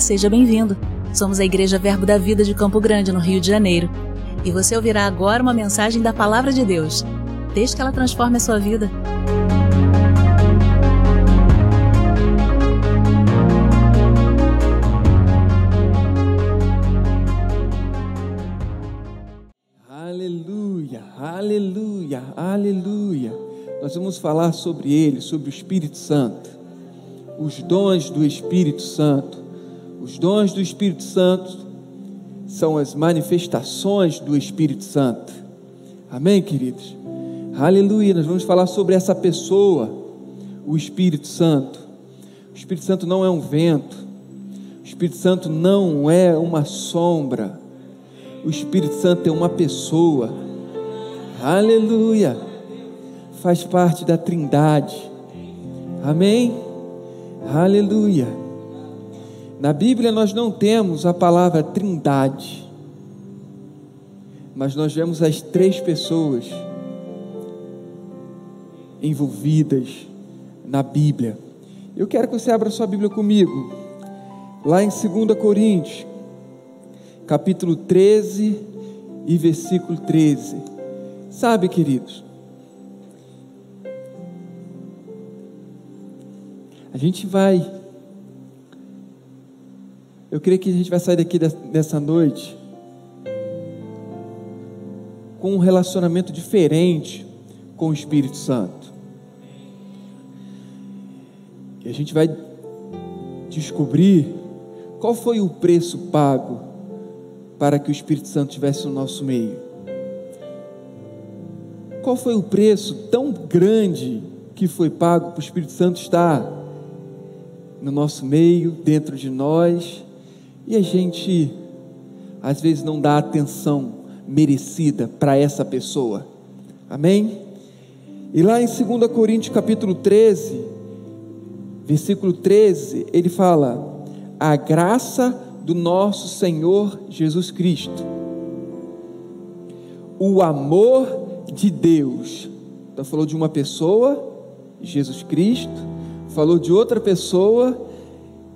Seja bem-vindo. Somos a Igreja Verbo da Vida de Campo Grande, no Rio de Janeiro. E você ouvirá agora uma mensagem da Palavra de Deus. Desde que ela transforme a sua vida. Aleluia, aleluia, aleluia. Nós vamos falar sobre ele, sobre o Espírito Santo, os dons do Espírito Santo. Os dons do Espírito Santo são as manifestações do Espírito Santo. Amém, queridos? Aleluia. Nós vamos falar sobre essa pessoa, o Espírito Santo. O Espírito Santo não é um vento. O Espírito Santo não é uma sombra. O Espírito Santo é uma pessoa. Aleluia. Faz parte da Trindade. Amém? Aleluia. Na Bíblia nós não temos a palavra Trindade, mas nós vemos as três pessoas envolvidas na Bíblia. Eu quero que você abra sua Bíblia comigo, lá em 2 Coríntios, capítulo 13 e versículo 13. Sabe, queridos, a gente vai, eu creio que a gente vai sair daqui dessa noite com um relacionamento diferente com o Espírito Santo. E a gente vai descobrir qual foi o preço pago para que o Espírito Santo estivesse no nosso meio. Qual foi o preço tão grande que foi pago para o Espírito Santo estar no nosso meio, dentro de nós, e a gente às vezes não dá atenção merecida para essa pessoa. Amém? E lá em 2 Coríntios capítulo 13, versículo 13, ele fala: "A graça do nosso Senhor Jesus Cristo, o amor de Deus". Então falou de uma pessoa, Jesus Cristo, falou de outra pessoa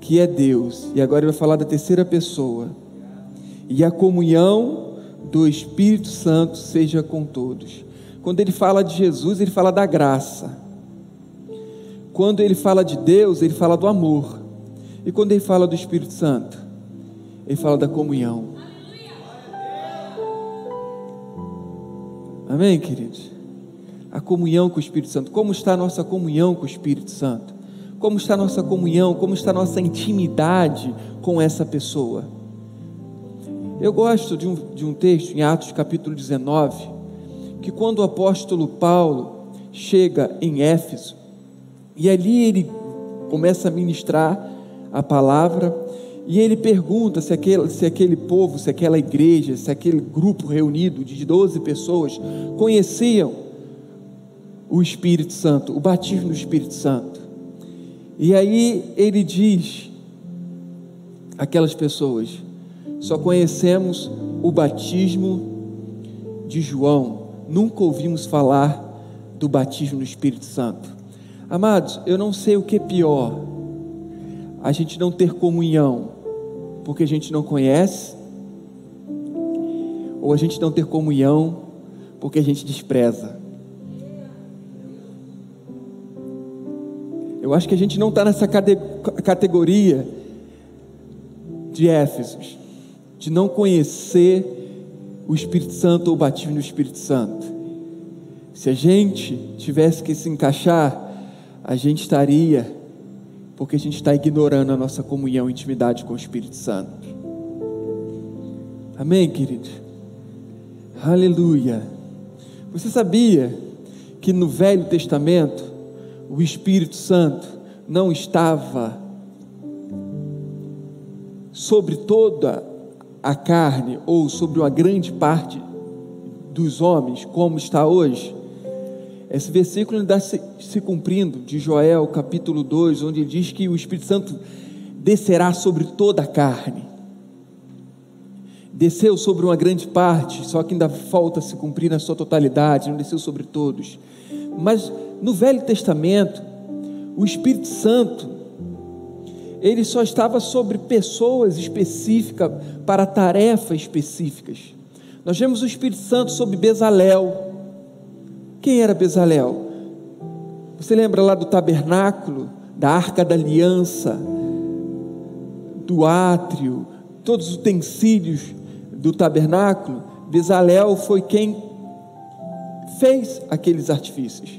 que é Deus, e agora ele vai falar da terceira pessoa. E a comunhão do Espírito Santo seja com todos. Quando ele fala de Jesus, ele fala da graça. Quando ele fala de Deus, ele fala do amor. E quando ele fala do Espírito Santo, ele fala da comunhão. Amém, queridos? A comunhão com o Espírito Santo. Como está a nossa comunhão com o Espírito Santo? Como está a nossa comunhão? Como está a nossa intimidade com essa pessoa? Eu gosto de um, de um texto em Atos capítulo 19 que quando o apóstolo Paulo chega em Éfeso, e ali ele começa a ministrar a palavra, e ele pergunta se aquele, se aquele povo, se aquela igreja, se aquele grupo reunido de 12 pessoas conheciam o Espírito Santo, o batismo do Espírito Santo. E aí ele diz aquelas pessoas: só conhecemos o batismo de João, nunca ouvimos falar do batismo no Espírito Santo. Amados, eu não sei o que é pior, a gente não ter comunhão, porque a gente não conhece, ou a gente não ter comunhão, porque a gente despreza. Eu acho que a gente não está nessa categoria de Éfesos, de não conhecer o Espírito Santo ou o batismo no Espírito Santo. Se a gente tivesse que se encaixar, a gente estaria, porque a gente está ignorando a nossa comunhão e intimidade com o Espírito Santo. Amém, querido? Aleluia. Você sabia que no Velho Testamento o Espírito Santo não estava sobre toda a carne ou sobre uma grande parte dos homens, como está hoje, esse versículo está se, se cumprindo, de Joel capítulo 2, onde ele diz que o Espírito Santo descerá sobre toda a carne. Desceu sobre uma grande parte, só que ainda falta se cumprir na sua totalidade, não desceu sobre todos. Mas no Velho Testamento, o Espírito Santo, ele só estava sobre pessoas específicas, para tarefas específicas. Nós vemos o Espírito Santo sobre Bezalel. Quem era Bezalel? Você lembra lá do tabernáculo, da arca da aliança, do átrio, todos os utensílios do tabernáculo? Bezalel foi quem fez aqueles artifícios.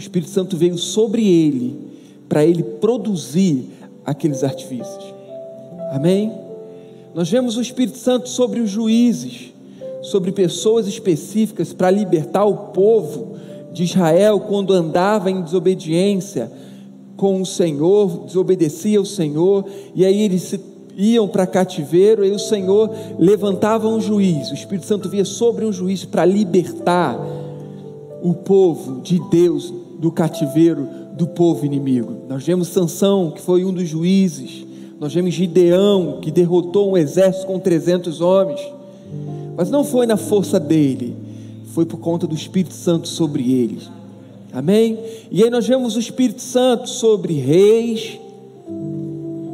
O Espírito Santo veio sobre ele para ele produzir aqueles artifícios. Amém? Nós vemos o Espírito Santo sobre os juízes, sobre pessoas específicas para libertar o povo de Israel quando andava em desobediência com o Senhor, desobedecia ao Senhor, e aí eles se iam para cativeiro, e o Senhor levantava um juiz, o Espírito Santo via sobre um juiz para libertar o povo de Deus do cativeiro do povo inimigo. Nós vemos Sansão, que foi um dos juízes. Nós vemos Gideão, que derrotou um exército com 300 homens. Mas não foi na força dele, foi por conta do Espírito Santo sobre eles. Amém? E aí nós vemos o Espírito Santo sobre reis,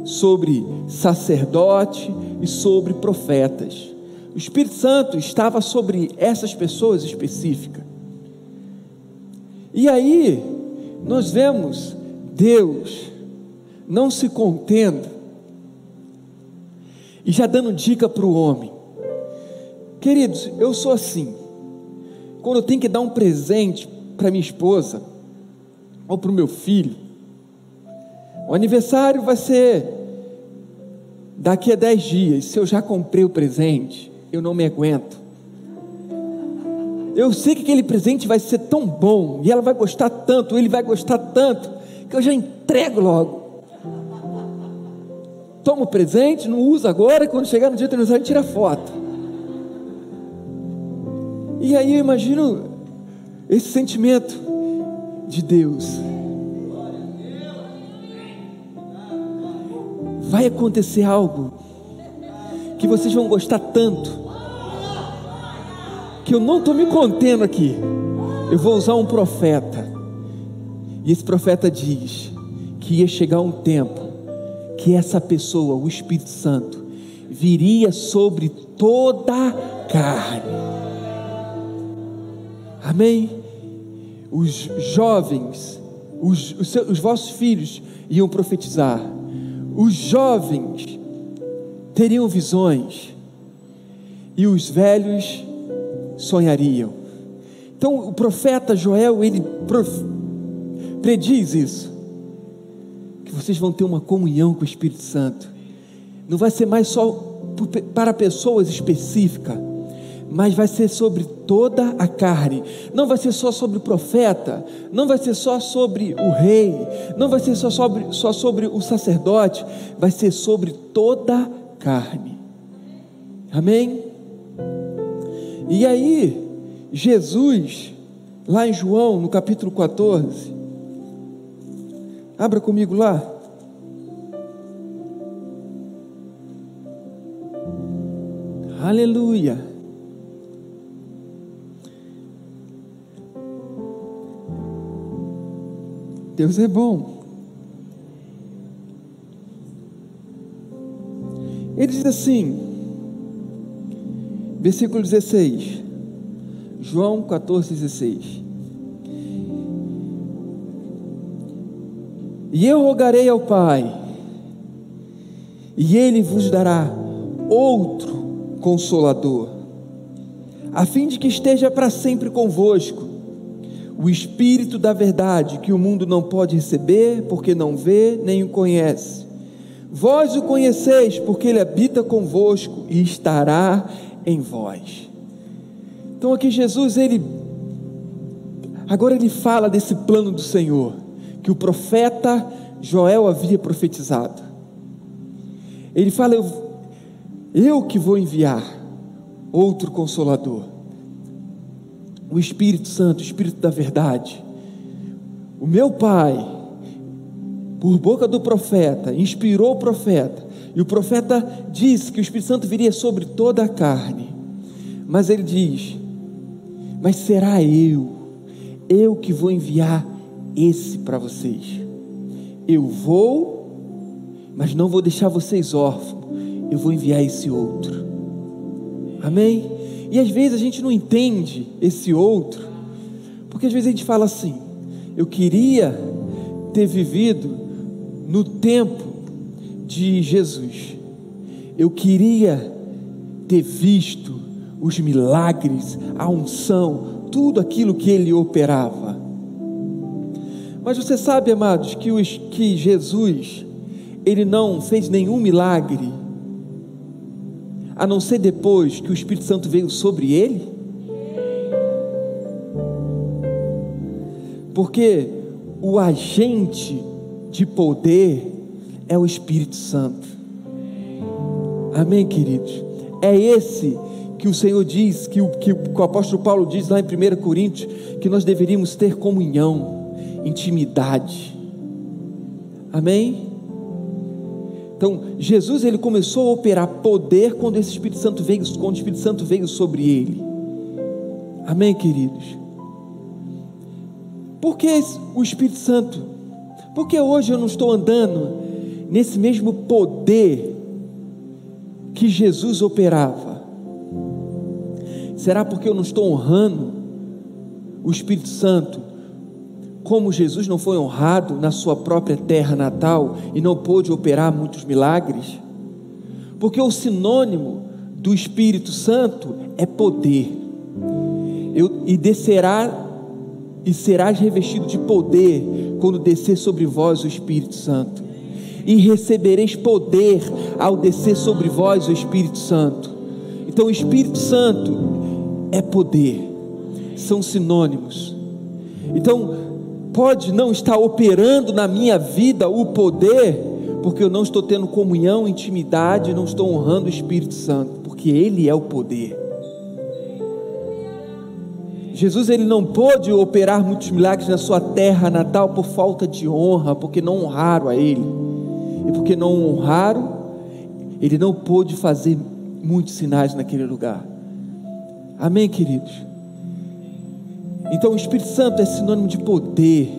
sobre sacerdote e sobre profetas. O Espírito Santo estava sobre essas pessoas específicas. E aí, nós vemos Deus não se contendo e já dando dica para o homem. Queridos, eu sou assim. Quando eu tenho que dar um presente para minha esposa ou para o meu filho, o aniversário vai ser daqui a dez dias. Se eu já comprei o presente, eu não me aguento. Eu sei que aquele presente vai ser tão bom, e ela vai gostar tanto, ele vai gostar tanto, que eu já entrego logo. Toma o presente, não usa agora, e quando chegar no dia do aniversário, tira foto. E aí eu imagino esse sentimento de Deus. Vai acontecer algo que vocês vão gostar tanto que eu não estou me contendo aqui. Eu vou usar um profeta. E esse profeta diz que ia chegar um tempo que essa pessoa, o Espírito Santo, viria sobre toda a carne. Amém? Os jovens, os, os, seus, os vossos filhos iam profetizar. Os jovens teriam visões. E os velhos sonhariam. Então o profeta Joel, ele prediz isso. Que vocês vão ter uma comunhão com o Espírito Santo. Não vai ser mais só para pessoas específicas, mas vai ser sobre toda a carne. Não vai ser só sobre o profeta, não vai ser só sobre o rei, não vai ser só sobre, só sobre o sacerdote, vai ser sobre toda a carne. Amém? E aí, Jesus, lá em João, no capítulo 14, abra comigo lá. Aleluia. Deus é bom. Ele diz assim: Versículo 16. João 14, 16. E eu rogarei ao Pai, e Ele vos dará outro consolador, a fim de que esteja para sempre convosco, o Espírito da Verdade, que o mundo não pode receber, porque não vê nem o conhece. Vós o conheceis, porque Ele habita convosco e estará em vós. Então aqui Jesus, ele agora ele fala desse plano do Senhor que o profeta Joel havia profetizado. Ele fala eu, eu que vou enviar outro consolador. O Espírito Santo, o Espírito da verdade. O meu Pai, por boca do profeta, inspirou o profeta e o profeta disse que o Espírito Santo viria sobre toda a carne. Mas ele diz: Mas será eu, eu que vou enviar esse para vocês. Eu vou mas não vou deixar vocês órfãos, eu vou enviar esse outro. Amém? E às vezes a gente não entende esse outro, porque às vezes a gente fala assim: eu queria ter vivido no tempo de Jesus, eu queria ter visto os milagres, a unção, tudo aquilo que ele operava. Mas você sabe, amados, que, os, que Jesus, ele não fez nenhum milagre, a não ser depois que o Espírito Santo veio sobre ele? Porque o agente de poder é o Espírito Santo. Amém, queridos? É esse que o Senhor diz, que o, que o apóstolo Paulo diz lá em 1 Coríntios, que nós deveríamos ter comunhão, intimidade. Amém? Então, Jesus ele começou a operar poder quando esse Espírito Santo veio, quando o Espírito Santo veio sobre ele. Amém, queridos? Por que o Espírito Santo? Porque hoje eu não estou andando nesse mesmo poder que Jesus operava? Será porque eu não estou honrando o Espírito Santo como Jesus não foi honrado na sua própria terra natal e não pôde operar muitos milagres? Porque o sinônimo do Espírito Santo é poder. Eu, e descerá e serás revestido de poder quando descer sobre vós o Espírito Santo e recebereis poder ao descer sobre vós o Espírito Santo. Então, o Espírito Santo é poder, são sinônimos. Então, pode não estar operando na minha vida o poder, porque eu não estou tendo comunhão, intimidade, não estou honrando o Espírito Santo, porque Ele é o poder. Jesus ele não pôde operar muitos milagres na sua terra natal por falta de honra, porque não honraram a Ele e porque não honraram, ele não pôde fazer muitos sinais naquele lugar. Amém, queridos? Então o Espírito Santo é sinônimo de poder.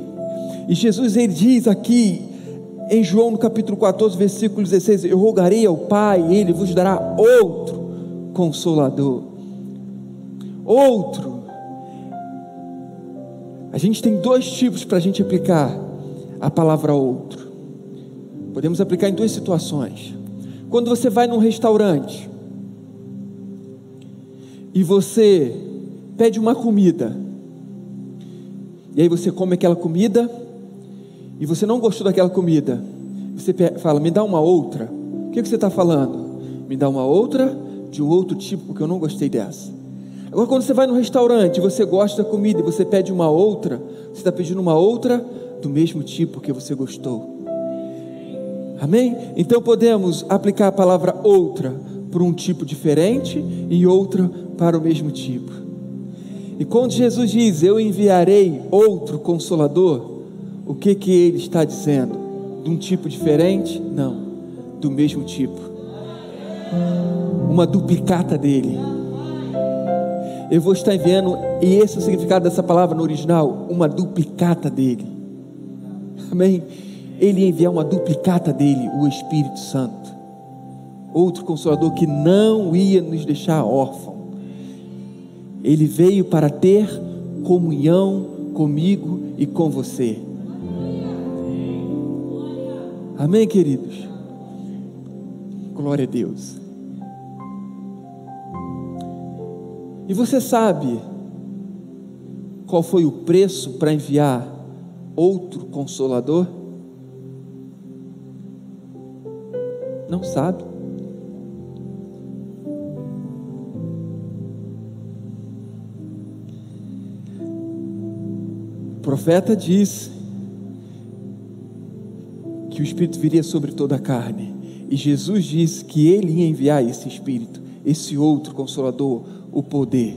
E Jesus ele diz aqui em João no capítulo 14, versículo 16: Eu rogarei ao Pai, e ele vos dará outro consolador. Outro. A gente tem dois tipos para a gente aplicar a palavra outro. Podemos aplicar em duas situações. Quando você vai num restaurante e você pede uma comida, e aí você come aquela comida e você não gostou daquela comida, você fala, me dá uma outra. O que, você está falando? Me dá uma outra de um outro tipo, porque eu não gostei dessa. Agora, quando você vai no restaurante, você gosta da comida e você pede uma outra, você está pedindo uma outra do mesmo tipo que você gostou. Amém? Então podemos aplicar a palavra outra para um tipo diferente e outra para o mesmo tipo. E quando Jesus diz: Eu enviarei outro consolador, o que que ele está dizendo? De um tipo diferente? Não, do mesmo tipo. Uma duplicata dele. Eu vou estar enviando, e esse é o significado dessa palavra no original: uma duplicata dele. Amém? Ele ia enviar uma duplicata dele, o Espírito Santo. Outro consolador que não ia nos deixar órfão. Ele veio para ter comunhão comigo e com você. Amém, queridos? Glória a Deus. E você sabe qual foi o preço para enviar outro consolador? Não sabe. O profeta diz que o Espírito viria sobre toda a carne. E Jesus disse que ele ia enviar esse Espírito, esse outro consolador, o poder.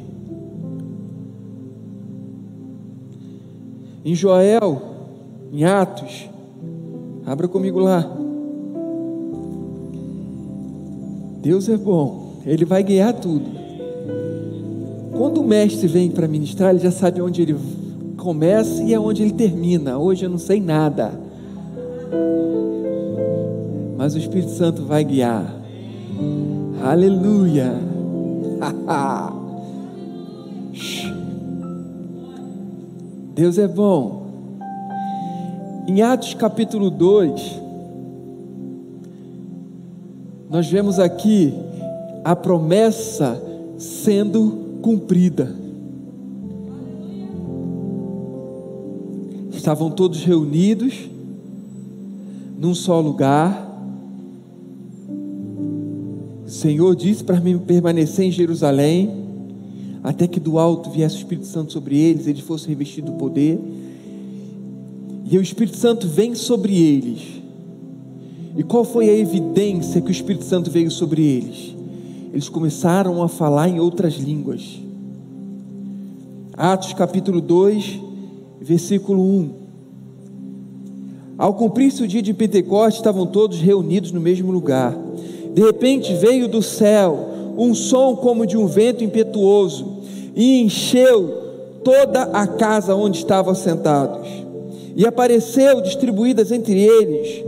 Em Joel, em Atos, abra comigo lá. Deus é bom, Ele vai guiar tudo. Quando o mestre vem para ministrar, ele já sabe onde ele começa e aonde ele termina. Hoje eu não sei nada. mas o Espírito Santo vai guiar. Aleluia. Deus é bom. Em Atos capítulo 2, nós vemos aqui a promessa sendo cumprida. Estavam todos reunidos num só lugar. O Senhor disse para mim permanecer em Jerusalém, até que do alto viesse o Espírito Santo sobre eles, eles fossem revestidos do poder. E o Espírito Santo vem sobre eles e qual foi a evidência que o Espírito Santo veio sobre eles? Eles começaram a falar em outras línguas. Atos capítulo 2, versículo 1. Ao cumprir-se o dia de Pentecostes, estavam todos reunidos no mesmo lugar. De repente veio do céu um som como de um vento impetuoso e encheu toda a casa onde estavam sentados. E apareceu distribuídas entre eles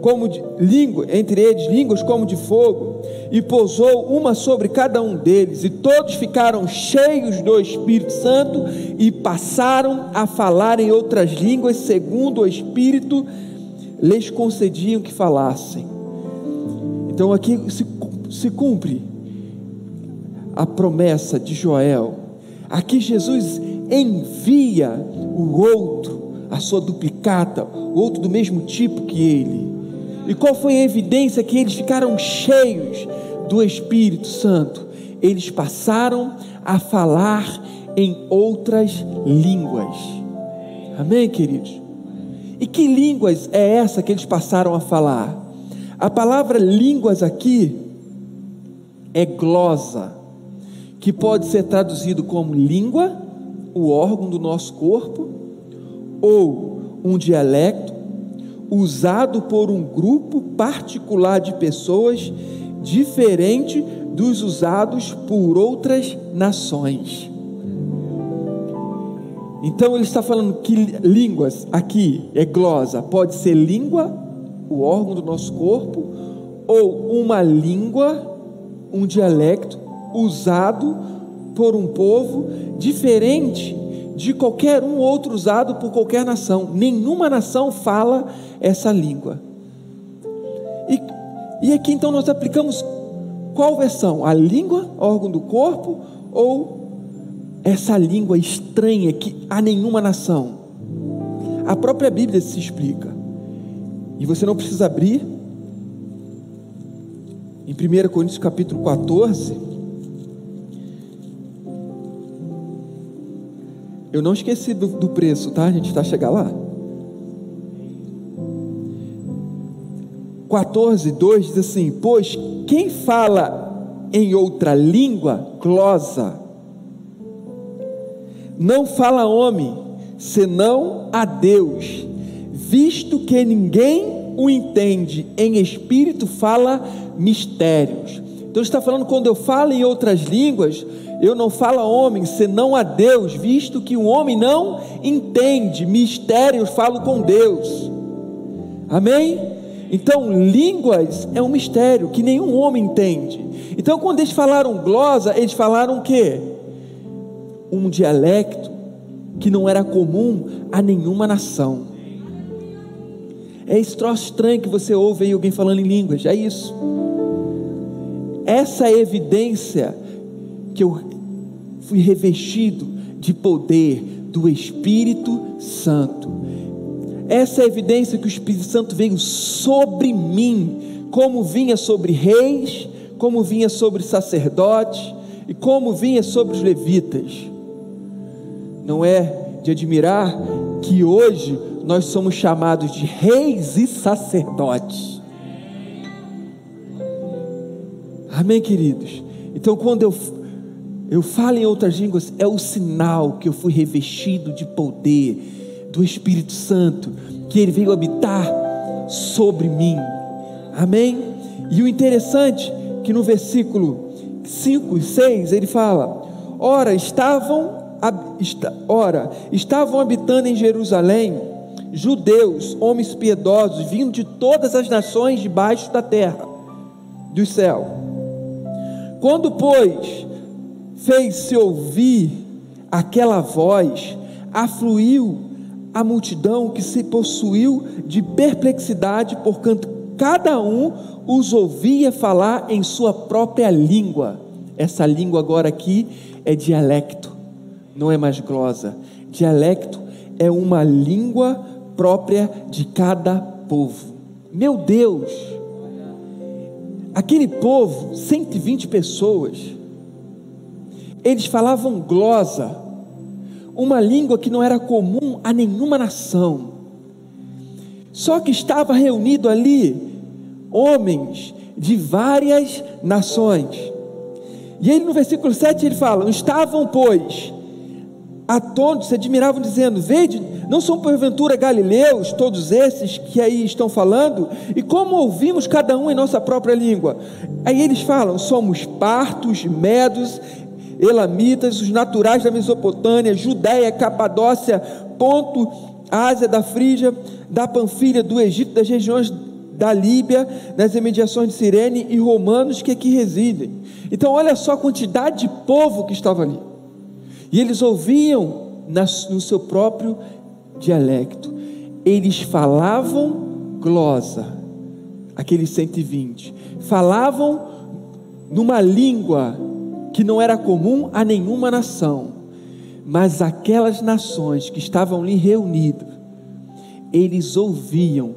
como de língua, entre eles línguas como de fogo, e pousou uma sobre cada um deles, e todos ficaram cheios do Espírito Santo e passaram a falar em outras línguas, segundo o Espírito lhes concediam que falassem. Então aqui se, se cumpre a promessa de Joel. Aqui Jesus envia o outro, a sua duplicata, o outro do mesmo tipo que ele e qual foi a evidência que eles ficaram cheios do Espírito Santo? Eles passaram a falar em outras línguas. Amém, queridos? E que línguas é essa que eles passaram a falar? A palavra línguas aqui é glosa, que pode ser traduzido como língua, o órgão do nosso corpo, ou um dialecto, usado por um grupo particular de pessoas diferente dos usados por outras nações. Então ele está falando que línguas aqui é glosa, pode ser língua, o órgão do nosso corpo, ou uma língua, um dialecto usado por um povo diferente de qualquer um outro usado por qualquer nação. Nenhuma nação fala essa língua. E, e aqui então nós aplicamos qual versão? A língua, órgão do corpo, ou essa língua estranha que a nenhuma nação? A própria Bíblia se explica. E você não precisa abrir. Em 1 Coríntios capítulo 14, Eu não esqueci do, do preço, tá? A gente está chegar lá. 14, 2 diz assim: Pois quem fala em outra língua, glosa, não fala homem, senão a Deus, visto que ninguém o entende, em espírito fala mistérios. Então está falando quando eu falo em outras línguas, eu não falo a homem, senão a Deus, visto que o homem não entende mistérios, falo com Deus. Amém? Então, línguas é um mistério que nenhum homem entende. Então, quando eles falaram glosa, eles falaram o quê? Um dialecto que não era comum a nenhuma nação. É esse troço estranho que você ouve aí alguém falando em línguas, é isso. Essa é evidência que eu fui revestido de poder do Espírito Santo. Essa é a evidência que o Espírito Santo veio sobre mim, como vinha sobre reis, como vinha sobre sacerdotes e como vinha sobre os levitas. Não é de admirar que hoje nós somos chamados de reis e sacerdotes. Amém, queridos? Então, quando eu eu falo em outras línguas, é o sinal que eu fui revestido de poder do Espírito Santo, que ele veio habitar sobre mim. Amém? E o interessante que no versículo 5 e 6 ele fala: Ora, estavam ora, estavam habitando em Jerusalém judeus, homens piedosos, vindo de todas as nações debaixo da terra, do céu. Quando, pois, fez-se ouvir aquela voz, afluiu a multidão que se possuiu de perplexidade, porquanto cada um os ouvia falar em sua própria língua. Essa língua agora aqui é dialecto, não é mais glosa. Dialecto é uma língua própria de cada povo. Meu Deus! Aquele povo, 120 pessoas, eles falavam glosa, uma língua que não era comum a nenhuma nação. Só que estava reunido ali homens de várias nações. E aí no versículo 7 ele fala: Estavam, pois, atônitos, se admiravam, dizendo: Vede, não são porventura galileus todos esses que aí estão falando? E como ouvimos cada um em nossa própria língua? Aí eles falam: Somos partos, medos, elamitas, os naturais da Mesopotâmia, Judéia, Capadócia, Ponto, Ásia, da Frígia, da Panfilha, do Egito, das regiões da Líbia, nas imediações de Cirene e romanos que aqui residem. Então, olha só a quantidade de povo que estava ali. E eles ouviam no seu próprio dialecto. Eles falavam glosa, aqueles 120. Falavam numa língua que não era comum a nenhuma nação. Mas aquelas nações que estavam ali reunidas, eles ouviam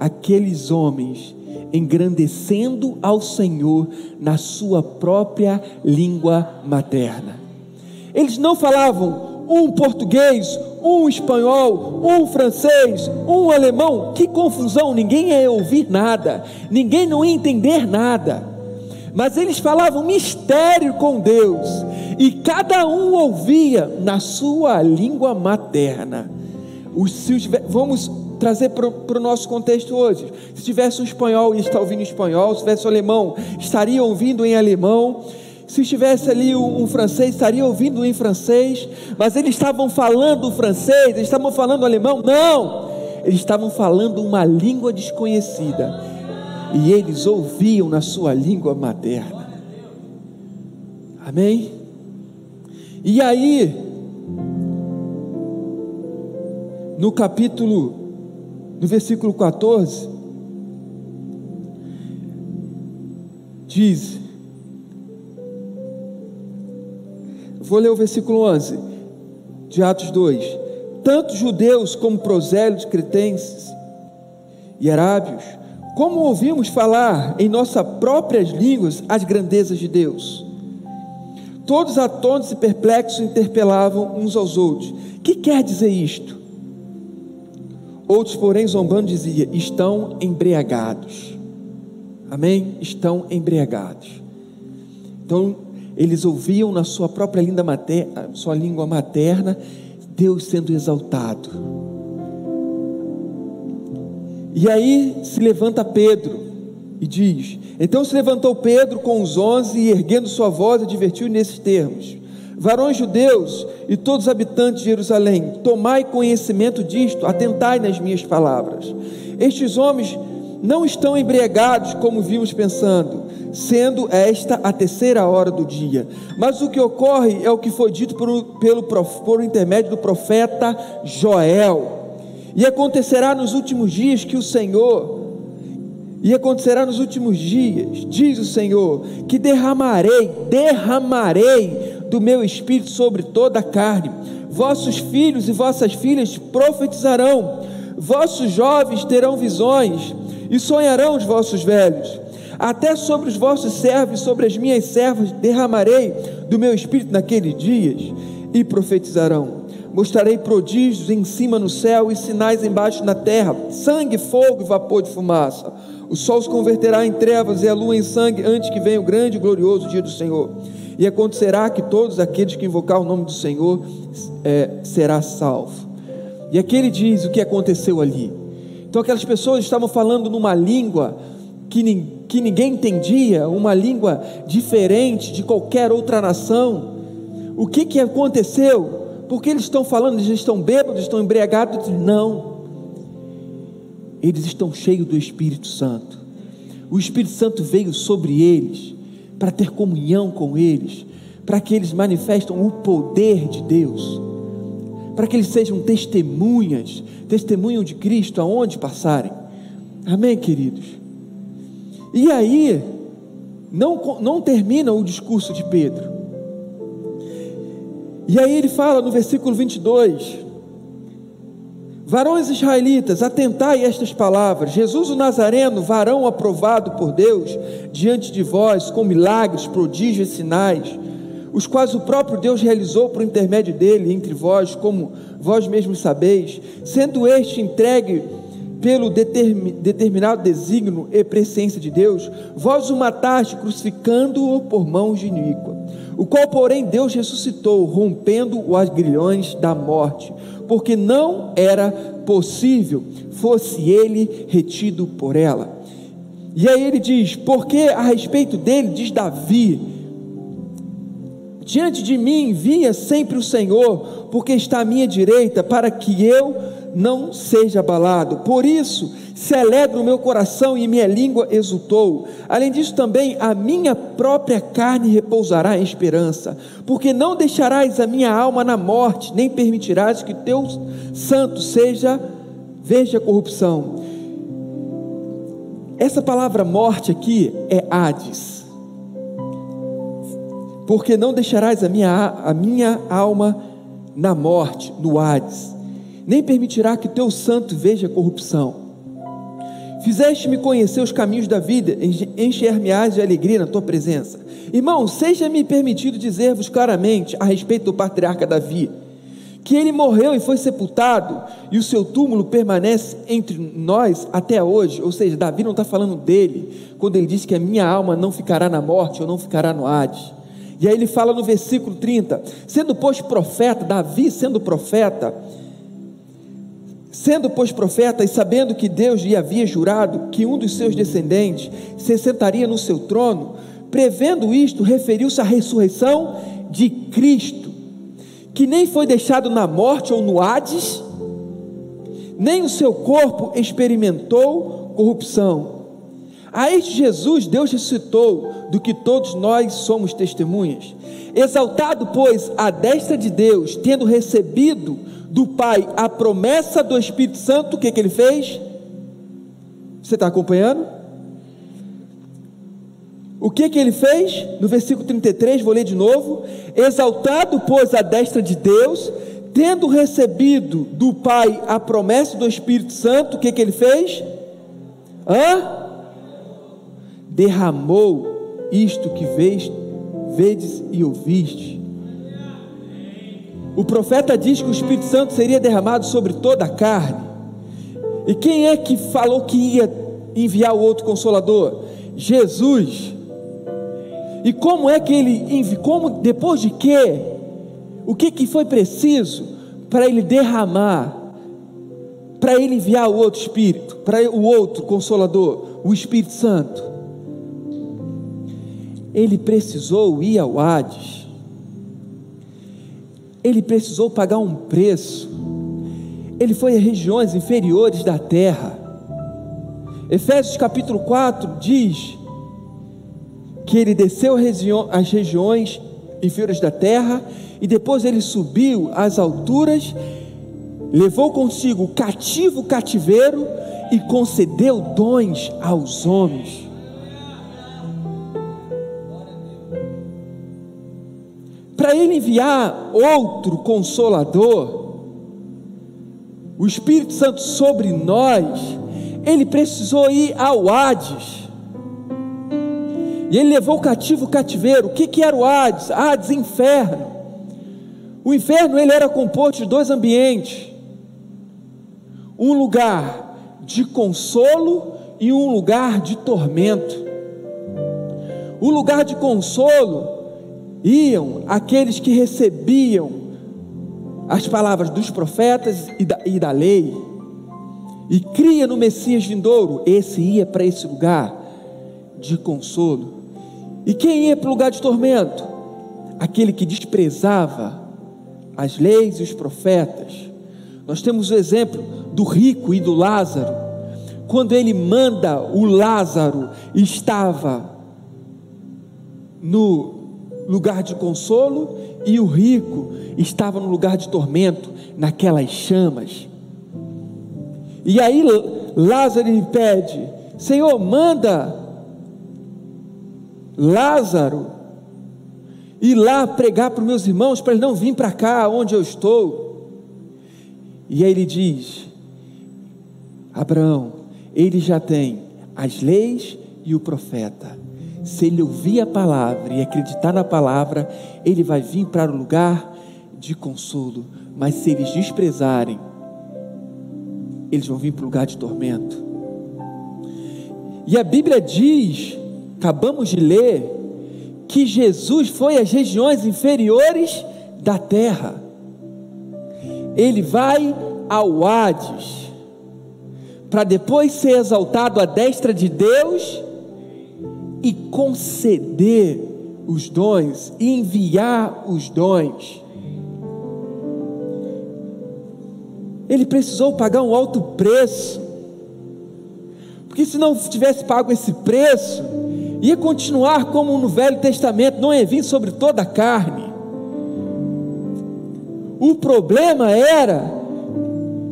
aqueles homens engrandecendo ao Senhor na sua própria língua materna. Eles não falavam um português, um espanhol, um francês, um alemão. Que confusão, ninguém ia ouvir nada, ninguém não ia entender nada. Mas eles falavam mistério com Deus, e cada um ouvia na sua língua materna. Os, vamos trazer para o nosso contexto hoje. Se tivesse um espanhol está ouvindo espanhol, se tivesse um alemão, estaria ouvindo em alemão. Se estivesse ali um, um, francês, estaria ouvindo em francês, mas eles estavam falando francês, eles estavam falando alemão? Não! Eles estavam falando uma língua desconhecida, e eles ouviam na sua língua materna. Amém? E aí, no capítulo no versículo 14, diz: Vou ler o versículo 11 de Atos 2: Tanto judeus como prosélitos, cretenses e arábios, como ouvimos falar em nossas próprias línguas as grandezas de Deus. Todos atônitos e perplexos interpelavam uns aos outros: Que quer dizer isto? Outros, porém, zombando, dizia: estão embriagados. Amém? Estão embriagados. Então, eles ouviam na sua própria língua materna, sua língua materna, Deus sendo exaltado. E aí se levanta Pedro e diz: Então se levantou Pedro com os onze e erguendo sua voz advertiu nesses termos: Varões judeus e todos os habitantes de Jerusalém, tomai conhecimento disto, atentai nas minhas palavras. Estes homens não estão embriagados como vimos pensando, sendo esta a terceira hora do dia. Mas o que ocorre é o que foi dito por, pelo, por intermédio do profeta Joel. E acontecerá nos últimos dias que o Senhor, e acontecerá nos últimos dias, diz o Senhor, que derramarei, derramarei do meu espírito sobre toda a carne. Vossos filhos e vossas filhas profetizarão, vossos jovens terão visões e sonharão os vossos velhos. Até sobre os vossos servos, sobre as minhas servas, derramarei do meu espírito naqueles dias e profetizarão. Mostrarei prodígios em cima no céu e sinais embaixo na terra: sangue, fogo e vapor de fumaça. O sol se converterá em trevas e a lua em sangue antes que venha o grande e glorioso dia do Senhor. E acontecerá que todos aqueles que invocar o nome do Senhor é, será salvo. E aqui ele diz o que aconteceu ali. Então aquelas pessoas estavam falando numa língua que, que ninguém entendia, uma língua diferente de qualquer outra nação. O que, que aconteceu? Porque eles estão falando, eles estão bêbados, estão embriagados? Não. eles estão cheios do Espírito Santo. O Espírito Santo veio sobre eles para ter comunhão com eles, para que eles manifestem o poder de Deus, para que eles sejam testemunhas, testemunham de Cristo aonde passarem. Amém, queridos? E aí, não, não termina o discurso de Pedro. E aí ele fala no versículo 22: Varões israelitas, atentai estas palavras: Jesus o Nazareno, varão aprovado por Deus diante de vós, com milagres, prodígios e sinais, os quais o próprio Deus realizou por intermédio dele entre vós, como vós mesmos sabeis, sendo este entregue pelo determinado desígnio e presciência de Deus, vós o mataste, crucificando-o por mãos de o qual, porém, Deus ressuscitou, rompendo os agrilhões da morte, porque não era possível fosse ele retido por ela. E aí ele diz: porque a respeito dele, diz Davi, diante de mim via sempre o Senhor, porque está à minha direita, para que eu não seja abalado. Por isso se alegra o meu coração e minha língua exultou. Além disso, também a minha própria carne repousará em esperança, porque não deixarás a minha alma na morte, nem permitirás que teu santo seja veja corrupção. Essa palavra morte aqui é Hades. Porque não deixarás a minha, a minha alma na morte, no Hades nem permitirá que teu santo veja corrupção. Fizeste-me conhecer os caminhos da vida, encher-me-ás de alegria na tua presença. Irmão, seja-me permitido dizer-vos claramente a respeito do patriarca Davi, que ele morreu e foi sepultado, e o seu túmulo permanece entre nós até hoje. Ou seja, Davi não está falando dele, quando ele diz que a minha alma não ficará na morte ou não ficará no Hades. E aí ele fala no versículo 30: sendo, pois, profeta, Davi sendo profeta, Sendo, pois, profeta e sabendo que Deus lhe havia jurado que um dos seus descendentes se sentaria no seu trono, prevendo isto, referiu-se à ressurreição de Cristo, que nem foi deixado na morte ou no Hades, nem o seu corpo experimentou corrupção. A este Jesus Deus ressuscitou, do que todos nós somos testemunhas. Exaltado, pois, à destra de Deus, tendo recebido do Pai a promessa do Espírito Santo, o que, que ele fez? Você está acompanhando? O que, que ele fez? No versículo 33, vou ler de novo. Exaltado, pois, a destra de Deus, tendo recebido do Pai a promessa do Espírito Santo, o que, que ele fez? Hã? Derramou isto que vês, vedes e ouviste o profeta diz que o Espírito Santo seria derramado sobre toda a carne. E quem é que falou que ia enviar o outro consolador? Jesus. E como é que ele enviou? Como depois de quê? O que que foi preciso para ele derramar? Para ele enviar o outro Espírito, para o outro consolador, o Espírito Santo. Ele precisou ir ao Hades ele precisou pagar um preço. Ele foi a regiões inferiores da terra. Efésios capítulo 4 diz que ele desceu às regiões inferiores da terra e depois ele subiu às alturas, levou consigo o cativo cativeiro e concedeu dons aos homens. Para ele enviar outro consolador, o Espírito Santo sobre nós, ele precisou ir ao Hades. E ele levou o cativo o cativeiro. O que, que era o Hades? Hades, inferno. O inferno ele era composto de dois ambientes: um lugar de consolo e um lugar de tormento. O lugar de consolo iam aqueles que recebiam as palavras dos profetas e da, e da lei, e cria no Messias vindouro, esse ia para esse lugar de consolo. E quem ia para o lugar de tormento? Aquele que desprezava as leis e os profetas. Nós temos o exemplo do rico e do Lázaro. quando ele manda o Lázaro, estava no lugar de consolo e o rico estava no lugar de tormento, naquelas chamas. E aí Lázaro pede: Senhor, manda Lázaro ir lá pregar para os meus irmãos para eles não vir para cá onde eu estou. E aí ele diz: Abraão, ele já tem as leis e o profeta. Se ele ouvir a palavra e acreditar na palavra, ele vai vir para o lugar de consolo. Mas se eles desprezarem, eles vão vir para o lugar de tormento. E a Bíblia diz, acabamos de ler, que Jesus foi às regiões inferiores da terra. Ele vai ao Hades, para depois ser exaltado à destra de Deus e conceder os dons, enviar os dons. Ele precisou pagar um alto preço, porque se não tivesse pago esse preço, ia continuar como no Velho Testamento, não ia vir sobre toda a carne. O problema era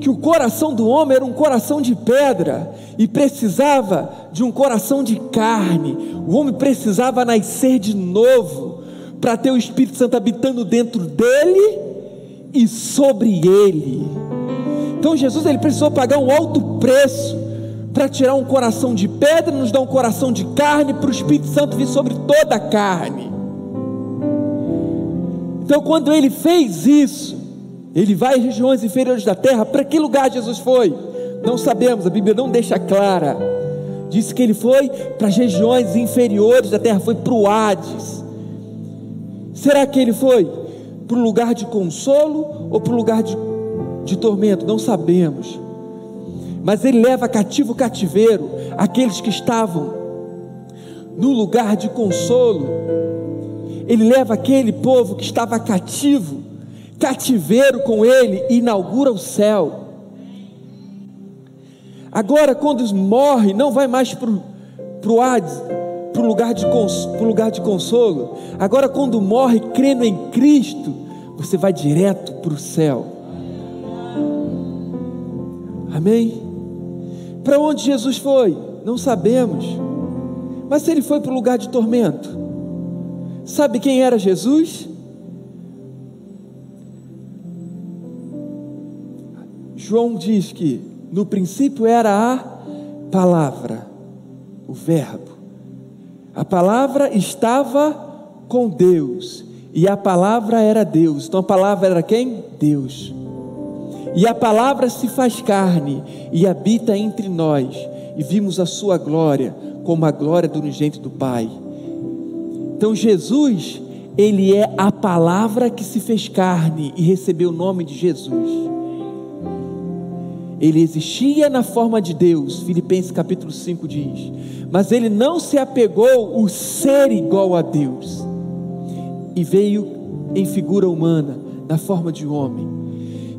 que o coração do homem era um coração de pedra e precisava de um coração de carne. O homem precisava nascer de novo para ter o Espírito Santo habitando dentro dele e sobre ele. Então Jesus ele precisou pagar um alto preço para tirar um coração de pedra, nos dar um coração de carne, para o Espírito Santo vir sobre toda a carne. Então, quando ele fez isso, ele vai às regiões inferiores da terra. Para que lugar Jesus foi? Não sabemos, a Bíblia não deixa clara. Diz que ele foi para as regiões inferiores da terra, foi para o Hades. Será que ele foi para o lugar de consolo ou para o lugar de de tormento, não sabemos. Mas ele leva cativo o cativeiro aqueles que estavam no lugar de consolo. Ele leva aquele povo que estava cativo, cativeiro com ele, inaugura o céu. Agora, quando morre, não vai mais para o Hades, para o lugar, de lugar de consolo. Agora, quando morre crendo em Cristo, você vai direto para o céu. Amém? Para onde Jesus foi? Não sabemos. Mas se ele foi para o lugar de tormento, sabe quem era Jesus? João diz que no princípio era a palavra, o Verbo. A palavra estava com Deus e a palavra era Deus. Então a palavra era quem? Deus. E a palavra se faz carne e habita entre nós, e vimos a sua glória, como a glória do unigênito do Pai. Então Jesus, ele é a palavra que se fez carne e recebeu o nome de Jesus. Ele existia na forma de Deus, Filipenses capítulo 5 diz, mas ele não se apegou o ser igual a Deus, e veio em figura humana, na forma de homem.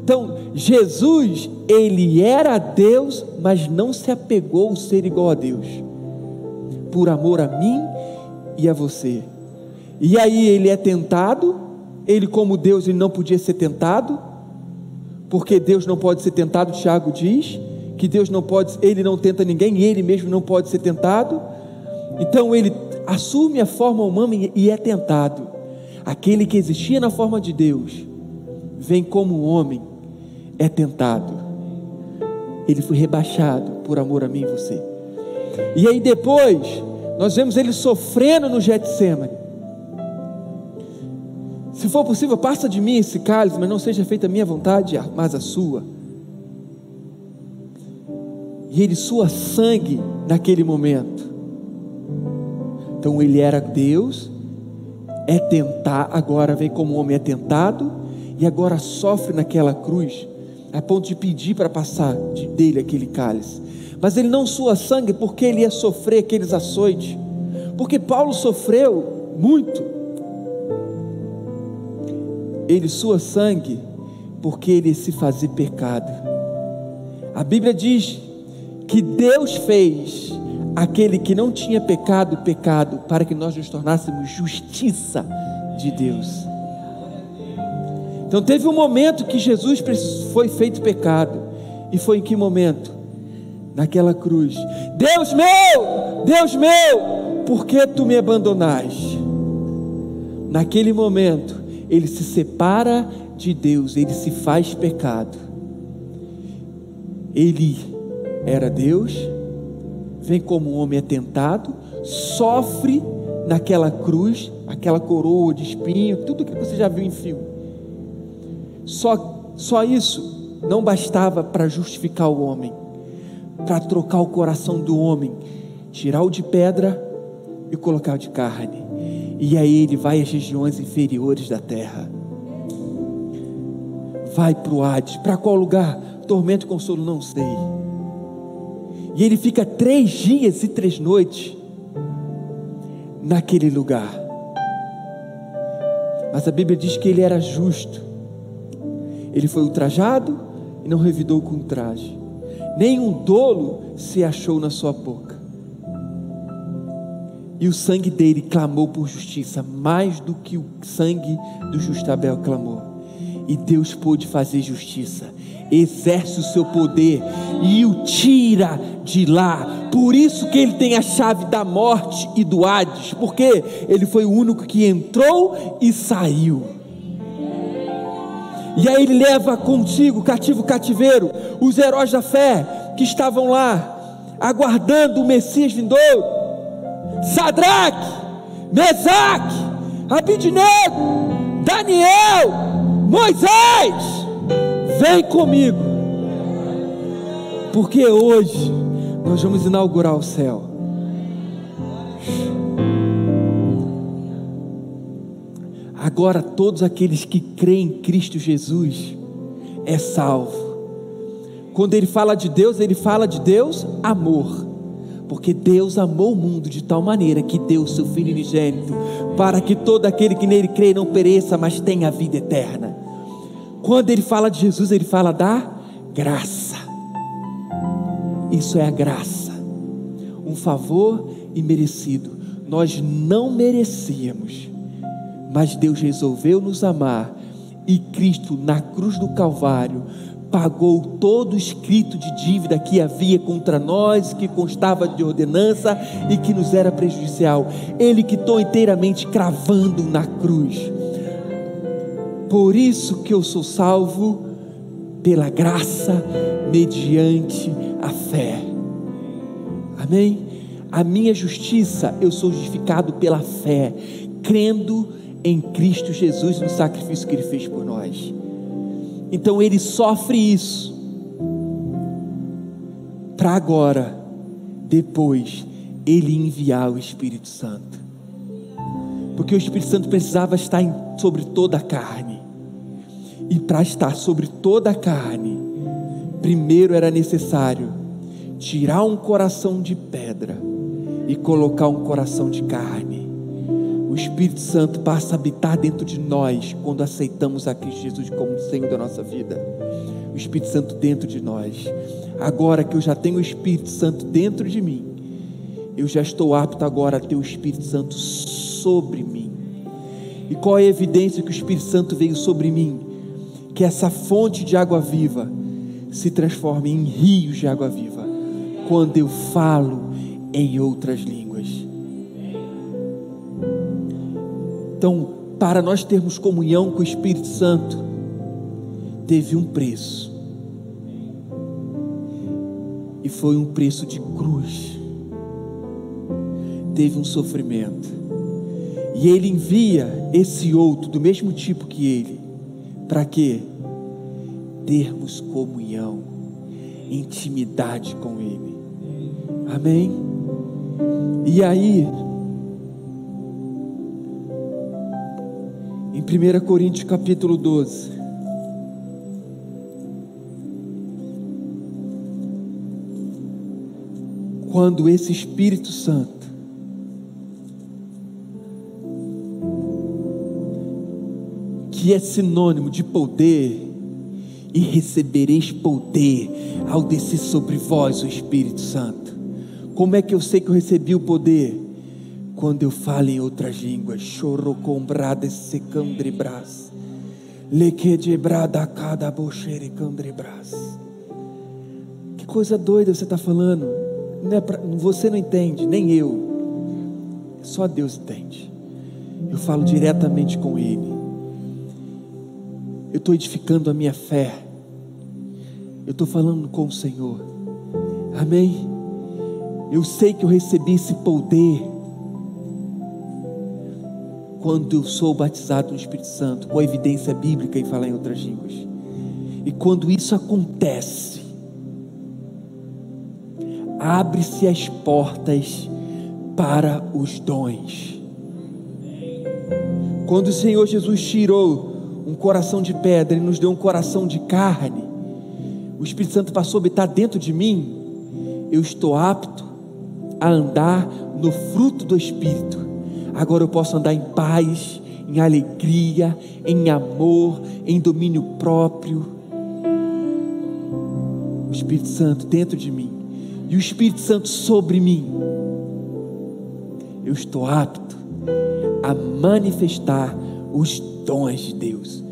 Então, Jesus, ele era Deus, mas não se apegou ao ser igual a Deus, por amor a mim e a você. E aí ele é tentado, ele como Deus ele não podia ser tentado, porque Deus não pode ser tentado, Tiago diz, que Deus não pode, ele não tenta ninguém, e ele mesmo não pode ser tentado. Então ele assume a forma humana e é tentado. Aquele que existia na forma de Deus vem como homem é tentado. Ele foi rebaixado por amor a mim e você. E aí depois, nós vemos ele sofrendo no Getsemane. Se for possível, passa de mim esse cálice, mas não seja feita a minha vontade, mas a sua. E ele sua sangue naquele momento. Então ele era Deus, é tentar, agora vem como homem é tentado, e agora sofre naquela cruz a ponto de pedir para passar dele aquele cálice. Mas ele não sua sangue porque ele ia sofrer aqueles açoites. Porque Paulo sofreu muito. Ele sua sangue porque ele se fazia pecado. A Bíblia diz que Deus fez aquele que não tinha pecado, pecado, para que nós nos tornássemos justiça de Deus. Então teve um momento que Jesus foi feito pecado, e foi em que momento? Naquela cruz. Deus meu, Deus meu, por que tu me abandonaste? Naquele momento, ele se separa de Deus, ele se faz pecado. Ele era Deus, vem como homem atentado, sofre naquela cruz, aquela coroa de espinho, tudo que você já viu em filme. Só, só isso não bastava para justificar o homem, para trocar o coração do homem, tirar o de pedra e colocar o de carne. E aí ele vai às regiões inferiores da terra. Vai para o Hades. Para qual lugar? Tormento e consolo, não sei. E ele fica três dias e três noites naquele lugar. Mas a Bíblia diz que ele era justo. Ele foi ultrajado e não revidou com traje. Nenhum dolo se achou na sua boca. E o sangue dele clamou por justiça, mais do que o sangue do Justabel clamou. E Deus pôde fazer justiça, exerce o seu poder e o tira de lá. Por isso que ele tem a chave da morte e do Hades, porque ele foi o único que entrou e saiu. E aí ele leva consigo, cativo cativeiro, os heróis da fé que estavam lá, aguardando o Messias vindouro. Sadraque, Mesaque, Abidnego, Daniel, Moisés, vem comigo, porque hoje nós vamos inaugurar o céu. Agora todos aqueles que creem em Cristo Jesus é salvo. Quando ele fala de Deus, ele fala de Deus amor. Porque Deus amou o mundo de tal maneira que deu o seu Filho unigênito, para que todo aquele que nele crê não pereça, mas tenha a vida eterna. Quando ele fala de Jesus, ele fala da graça. Isso é a graça, um favor imerecido. Nós não merecíamos, mas Deus resolveu nos amar, e Cristo, na cruz do Calvário, pagou todo o escrito de dívida que havia contra nós, que constava de ordenança e que nos era prejudicial. Ele quitou inteiramente cravando na cruz. Por isso que eu sou salvo pela graça mediante a fé. Amém? A minha justiça, eu sou justificado pela fé, crendo em Cristo Jesus no sacrifício que ele fez por nós. Então ele sofre isso, para agora, depois, ele enviar o Espírito Santo, porque o Espírito Santo precisava estar em, sobre toda a carne, e para estar sobre toda a carne, primeiro era necessário tirar um coração de pedra e colocar um coração de carne o Espírito Santo passa a habitar dentro de nós quando aceitamos a Cristo Jesus como Senhor da nossa vida. O Espírito Santo dentro de nós. Agora que eu já tenho o Espírito Santo dentro de mim, eu já estou apto agora a ter o Espírito Santo sobre mim. E qual é a evidência que o Espírito Santo veio sobre mim? Que essa fonte de água viva se transforme em rios de água viva quando eu falo em outras línguas. Então, para nós termos comunhão com o Espírito Santo, teve um preço. E foi um preço de cruz. Teve um sofrimento. E ele envia esse outro, do mesmo tipo que ele, para quê? Termos comunhão, intimidade com ele. Amém? E aí, 1 Coríntios capítulo 12. Quando esse Espírito Santo que é sinônimo de poder e recebereis poder ao descer sobre vós o Espírito Santo. Como é que eu sei que eu recebi o poder? Quando eu falo em outras línguas, choro com brada secandrebras, lequedebrada cada boxere candrebras. Que coisa doida você está falando. Não é pra, você não entende, nem eu. Só Deus entende. Eu falo diretamente com Ele. Eu estou edificando a minha fé. Eu estou falando com o Senhor. Amém? Eu sei que eu recebi esse poder quando eu sou batizado no Espírito Santo, com a evidência bíblica e falar em outras línguas. E quando isso acontece, abre-se as portas para os dons. Quando o Senhor Jesus tirou um coração de pedra e nos deu um coração de carne, o Espírito Santo passou a habitar dentro de mim, eu estou apto a andar no fruto do Espírito. Agora eu posso andar em paz, em alegria, em amor, em domínio próprio. O Espírito Santo dentro de mim e o Espírito Santo sobre mim. Eu estou apto a manifestar os dons de Deus,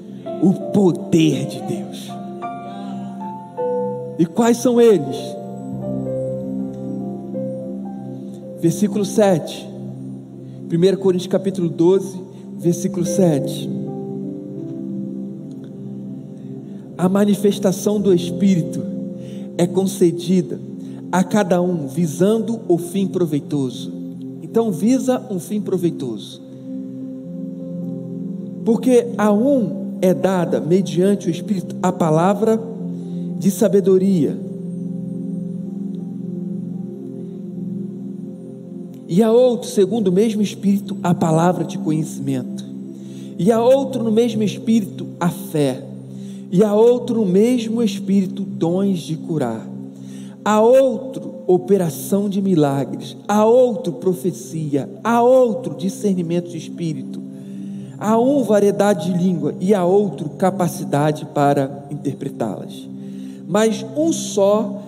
o poder de Deus. E quais são eles? Versículo 7. 1 Coríntios capítulo 12, versículo 7. A manifestação do Espírito é concedida a cada um visando o fim proveitoso. Então visa um fim proveitoso. Porque a um é dada, mediante o Espírito, a palavra de sabedoria. E a outro, segundo o mesmo Espírito, a palavra de conhecimento. E a outro, no mesmo Espírito, a fé. E a outro, no mesmo Espírito, dons de curar. A outro, operação de milagres. A outro, profecia. A outro, discernimento de Espírito a um variedade de língua e a outro capacidade para interpretá-las. Mas um só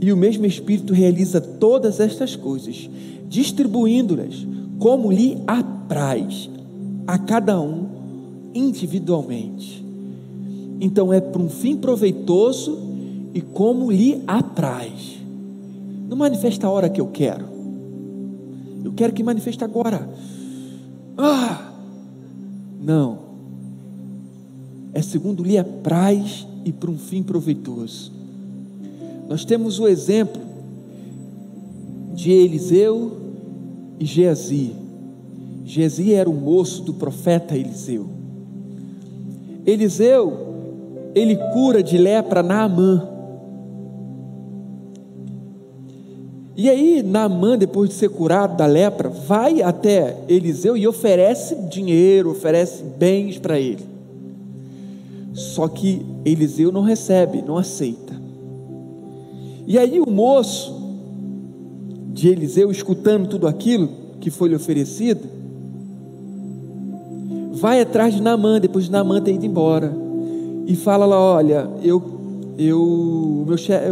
e o mesmo Espírito realiza todas estas coisas, distribuindo-las como lhe apraz a cada um individualmente. Então é para um fim proveitoso e como lhe apraz. Não manifesta a hora que eu quero. Eu quero que manifeste agora. Ah! Não. É segundo lhe apraz e para um fim proveitoso. Nós temos o exemplo de Eliseu e Geazi. Geazi era o moço do profeta Eliseu. Eliseu, ele cura de lepra Naamã. E aí, Naamã, depois de ser curado da lepra, vai até Eliseu e oferece dinheiro, oferece bens para ele. Só que Eliseu não recebe, não aceita. E aí, o moço de Eliseu, escutando tudo aquilo que foi lhe oferecido, vai atrás de Naamã, depois de Naamã ter ido embora, e fala lá: Olha, eu eu, meu chefe,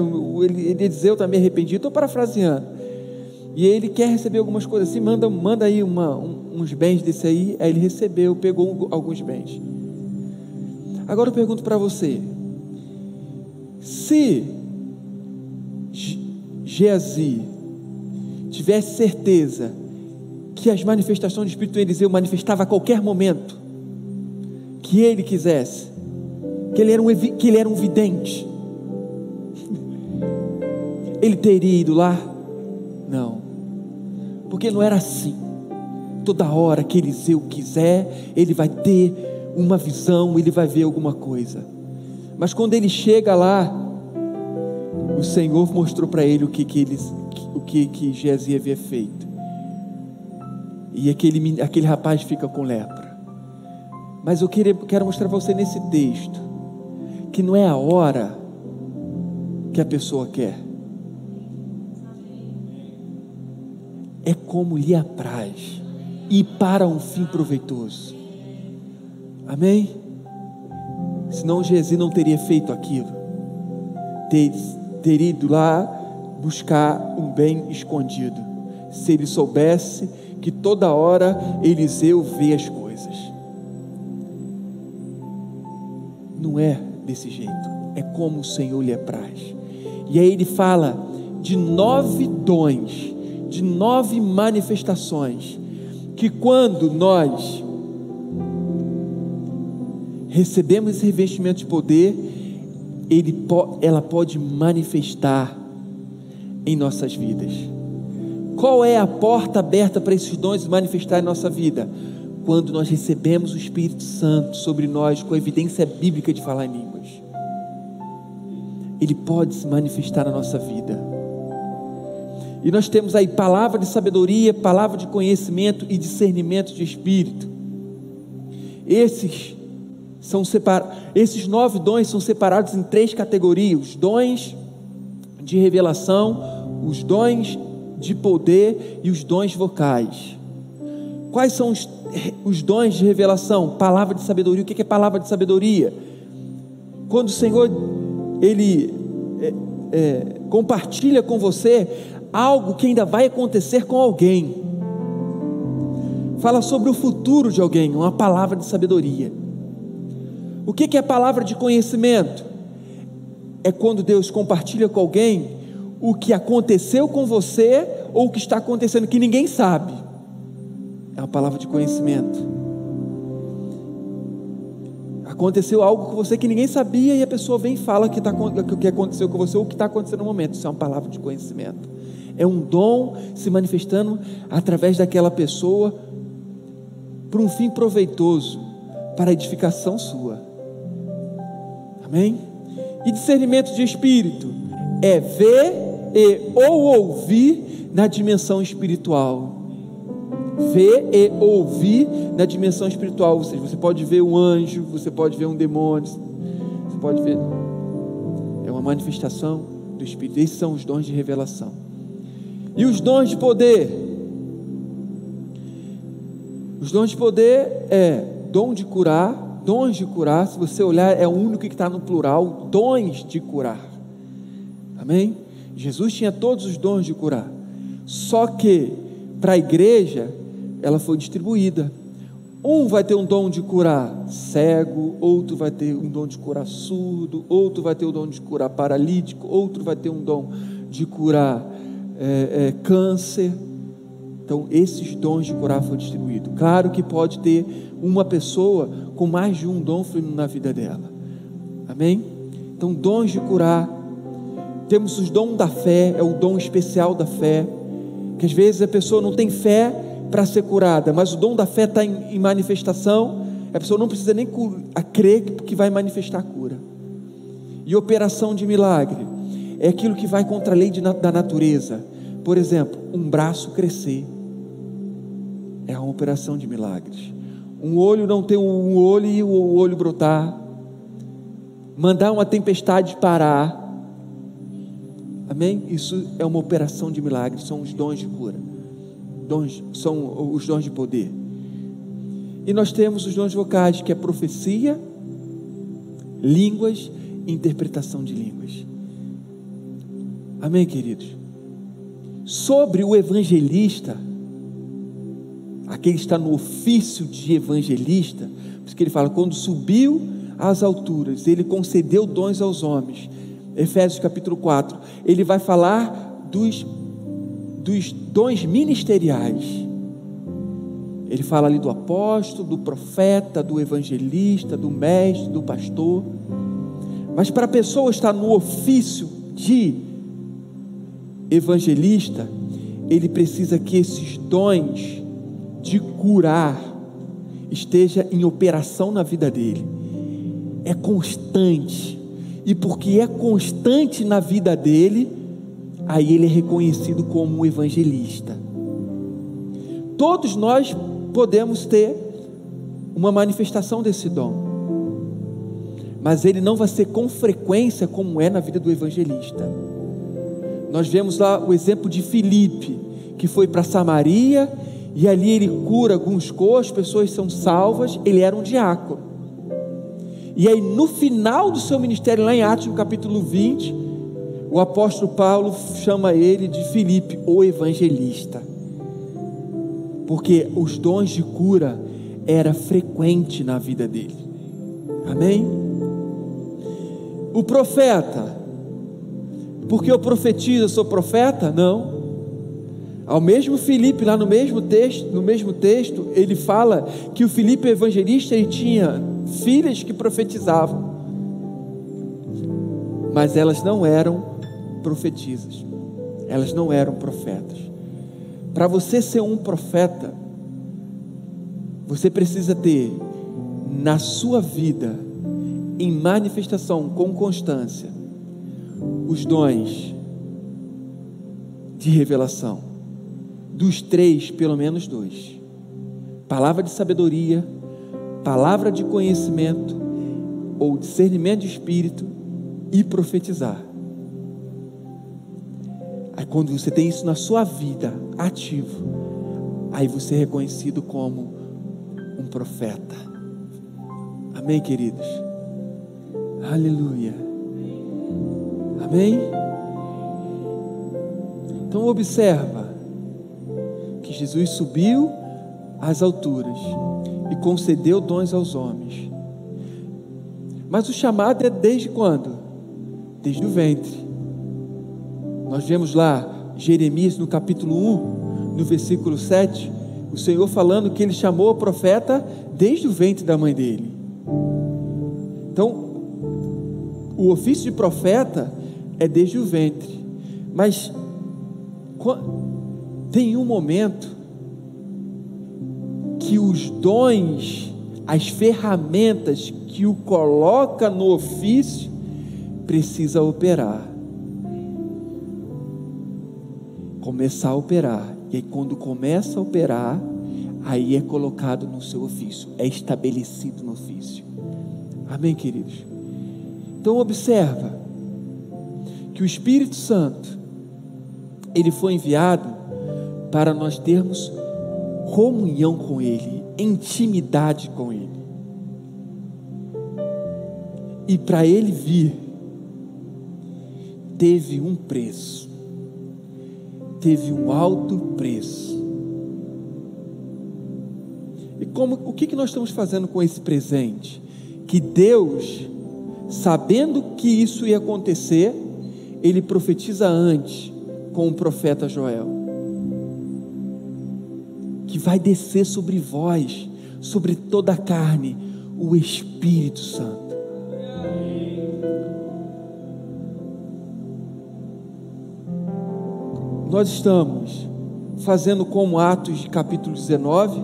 Eliseu está meio arrependido, estou parafraseando. E ele quer receber algumas coisas assim, manda, manda aí uma, um, uns bens desse aí. Aí ele recebeu, pegou alguns bens. Agora eu pergunto para você: se Geazi tivesse certeza que as manifestações do Espírito Eliseu manifestava a qualquer momento que ele quisesse, que ele era um, que ele era um vidente, ele teria ido lá? Não, porque não era assim. Toda hora que Eliseu quiser, ele vai ter uma visão, ele vai ver alguma coisa. Mas quando ele chega lá, o Senhor mostrou para ele o que, que eles, o que que Gezi havia feito. E aquele, aquele rapaz fica com lepra. Mas eu queria, quero mostrar para você nesse texto que não é a hora que a pessoa quer. é como lhe apraz e para um fim proveitoso. Amém? senão Gezi não teria feito aquilo. Ter, ter ido lá buscar um bem escondido. Se ele soubesse que toda hora Eliseu vê as coisas. Não é desse jeito, é como o Senhor lhe apraz. E aí ele fala de nove dons, de nove manifestações, que quando nós recebemos esse revestimento de poder, ele, ela pode manifestar em nossas vidas. Qual é a porta aberta para esses dons manifestar em nossa vida? Quando nós recebemos o Espírito Santo sobre nós com a evidência bíblica de falar em línguas. Ele pode se manifestar na nossa vida. E nós temos aí palavra de sabedoria, palavra de conhecimento e discernimento de espírito. Esses são separados, esses nove dons são separados em três categorias: os dons de revelação, os dons de poder e os dons vocais. Quais são os, os dons de revelação? Palavra de sabedoria. O que é palavra de sabedoria? Quando o Senhor ele é, é, compartilha com você algo que ainda vai acontecer com alguém. Fala sobre o futuro de alguém, uma palavra de sabedoria. O que é palavra de conhecimento? É quando Deus compartilha com alguém o que aconteceu com você ou o que está acontecendo que ninguém sabe. É uma palavra de conhecimento. Aconteceu algo com você que ninguém sabia e a pessoa vem e fala que, tá, o que aconteceu com você ou o que está acontecendo no momento. Isso é uma palavra de conhecimento. É um dom se manifestando através daquela pessoa para um fim proveitoso, para a edificação sua. Amém? E discernimento de espírito é ver e ou ouvir na dimensão espiritual. Ver e ouvir na dimensão espiritual. Ou seja, você pode ver um anjo, você pode ver um demônio, você pode ver. É uma manifestação do Espírito. Esses são os dons de revelação. E os dons de poder? Os dons de poder é dom de curar, dons de curar, se você olhar, é o único que está no plural, dons de curar. Amém? Jesus tinha todos os dons de curar. Só que para a igreja ela foi distribuída. Um vai ter um dom de curar cego, outro vai ter um dom de curar surdo, outro vai ter um dom de curar paralítico, outro vai ter um dom de curar é, é, câncer. Então, esses dons de curar foram distribuídos. Claro que pode ter uma pessoa com mais de um dom na vida dela. Amém? Então, dons de curar. Temos os dons da fé, é o dom especial da fé. Que às vezes a pessoa não tem fé para ser curada, mas o dom da fé está em, em, manifestação. A pessoa não precisa nem a crer que vai manifestar a cura. E operação de milagre é aquilo que vai contra a lei de, da natureza. Por exemplo, um braço crescer é uma operação de milagres. Um olho não ter um olho e o olho brotar. Mandar uma tempestade parar. Amém? Isso é uma operação de milagres, são os dons de cura. Dons, são os dons de poder. E nós temos os dons vocais, que é profecia, línguas e interpretação de línguas. Amém, queridos? Sobre o evangelista, aquele que está no ofício de evangelista, por isso que ele fala, quando subiu às alturas, ele concedeu dons aos homens. Efésios capítulo 4, ele vai falar dos, dos dons ministeriais. Ele fala ali do apóstolo, do profeta, do evangelista, do mestre, do pastor. Mas para a pessoa estar no ofício de evangelista, ele precisa que esses dons de curar esteja em operação na vida dele. É constante. E porque é constante na vida dele, aí ele é reconhecido como um evangelista. Todos nós podemos ter uma manifestação desse dom. Mas ele não vai ser com frequência como é na vida do evangelista. Nós vemos lá o exemplo de Filipe, que foi para Samaria e ali ele cura alguns coxos, pessoas são salvas. Ele era um diácono. E aí, no final do seu ministério, lá em Atos, no capítulo 20, o apóstolo Paulo chama ele de Filipe, o evangelista. Porque os dons de cura era frequente na vida dele. Amém? O profeta, porque eu profetizo, eu sou profeta? Não. Ao mesmo Filipe, lá no mesmo texto, no mesmo texto, ele fala que o Filipe evangelista ele tinha filhas que profetizavam, mas elas não eram profetisas, elas não eram profetas. Para você ser um profeta, você precisa ter na sua vida, em manifestação com constância, os dons de revelação dos três, pelo menos dois: palavra de sabedoria, palavra de conhecimento ou discernimento de espírito e profetizar. Aí, quando você tem isso na sua vida ativo, aí você é reconhecido como um profeta. Amém, queridos? Aleluia. Amém? Então observa Jesus subiu às alturas e concedeu dons aos homens. Mas o chamado é desde quando? Desde o ventre. Nós vemos lá Jeremias no capítulo 1, no versículo 7, o Senhor falando que ele chamou o profeta desde o ventre da mãe dele. Então, o ofício de profeta é desde o ventre. Mas tem um momento que os dons, as ferramentas que o coloca no ofício, precisa operar. Começar a operar. E aí, quando começa a operar, aí é colocado no seu ofício, é estabelecido no ofício. Amém, queridos? Então, observa que o Espírito Santo, ele foi enviado para nós termos comunhão com Ele, intimidade com Ele. E para Ele vir, teve um preço, teve um alto preço. E como, o que, que nós estamos fazendo com esse presente? Que Deus, sabendo que isso ia acontecer, Ele profetiza antes com o profeta Joel vai descer sobre vós, sobre toda a carne, o Espírito Santo. Nós estamos fazendo como Atos de capítulo 19,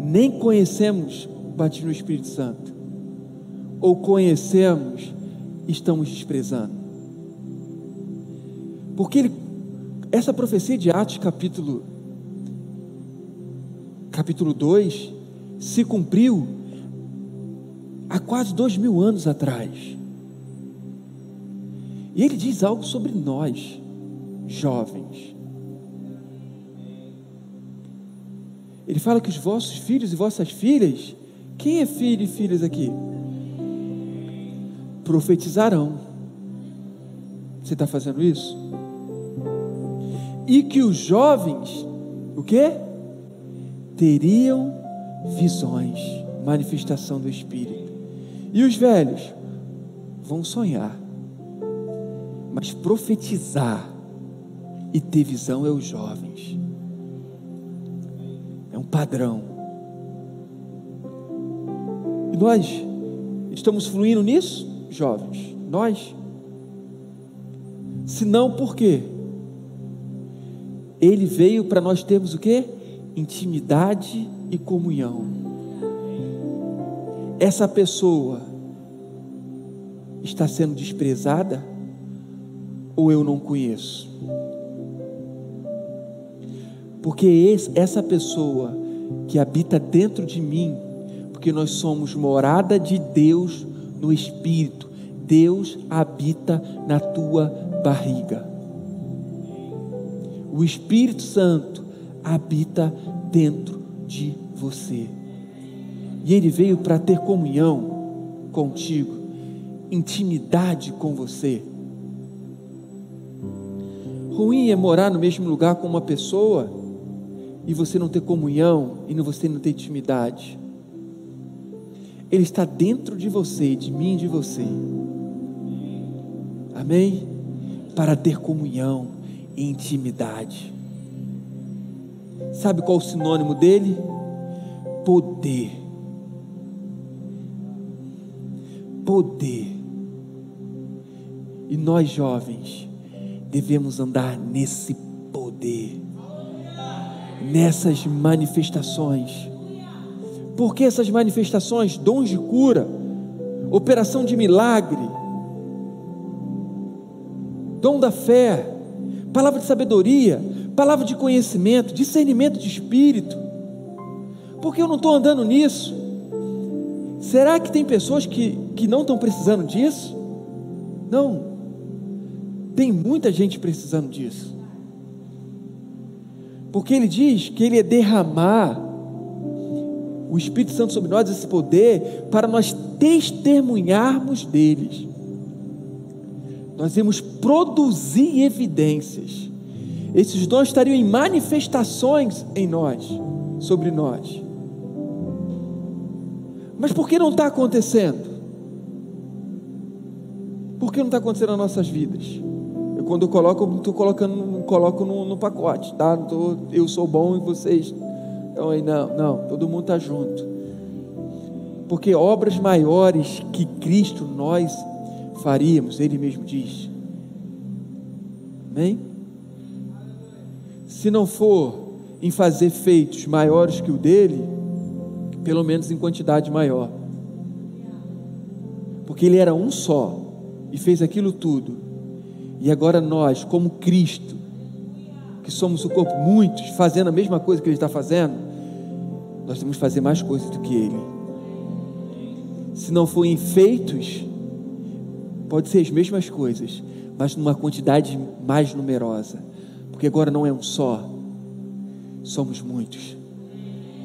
nem conhecemos o batismo do Espírito Santo, ou conhecemos, estamos desprezando. Porque ele, essa profecia de Atos capítulo capítulo 2, se cumpriu há quase dois mil anos atrás. E ele diz algo sobre nós, jovens. Ele fala que os vossos filhos e vossas filhas, quem é filho e filhas aqui? Profetizarão. Você está fazendo isso? E que os jovens, o quê? Teriam visões, manifestação do Espírito. E os velhos vão sonhar, mas profetizar e ter visão é os jovens. É um padrão. E nós estamos fluindo nisso, jovens? Nós? Se não, por quê? Ele veio para nós termos o quê? Intimidade e comunhão. Essa pessoa está sendo desprezada ou eu não conheço? Porque esse, essa pessoa que habita dentro de mim, porque nós somos morada de Deus no Espírito, Deus habita na tua barriga. O Espírito Santo habita dentro de você. E ele veio para ter comunhão contigo, intimidade com você. Ruim é morar no mesmo lugar com uma pessoa e você não ter comunhão e você não ter intimidade. Ele está dentro de você, de mim e de você. Amém? Para ter comunhão e intimidade. Sabe qual o sinônimo dele? Poder. Poder. E nós jovens devemos andar nesse poder, nessas manifestações por que essas manifestações, dons de cura, operação de milagre, dom da fé, palavra de sabedoria, palavra de conhecimento, discernimento de espírito. Por que eu não estou andando nisso? Será que tem pessoas que, que não estão precisando disso? Não. Tem muita gente precisando disso. Porque ele diz que ele é derramar o Espírito Santo sobre nós esse poder para nós testemunharmos deles. Nós vamos produzir evidências. Esses dons estariam em manifestações em nós, sobre nós. Mas por que não está acontecendo? Por que não está acontecendo nas nossas vidas? Eu, quando eu coloco, eu estou colocando, coloco no, no pacote, tá? Tô, eu sou bom e vocês então aí, não, não, todo mundo está junto. Porque obras maiores que Cristo nós faríamos, Ele mesmo diz. Amém? Se não for em fazer feitos maiores que o dele, pelo menos em quantidade maior. Porque ele era um só e fez aquilo tudo. E agora nós, como Cristo, que somos o corpo, muitos, fazendo a mesma coisa que ele está fazendo, nós temos que fazer mais coisas do que Ele. Se não forem feitos, pode ser as mesmas coisas, mas numa quantidade mais numerosa, porque agora não é um só, somos muitos.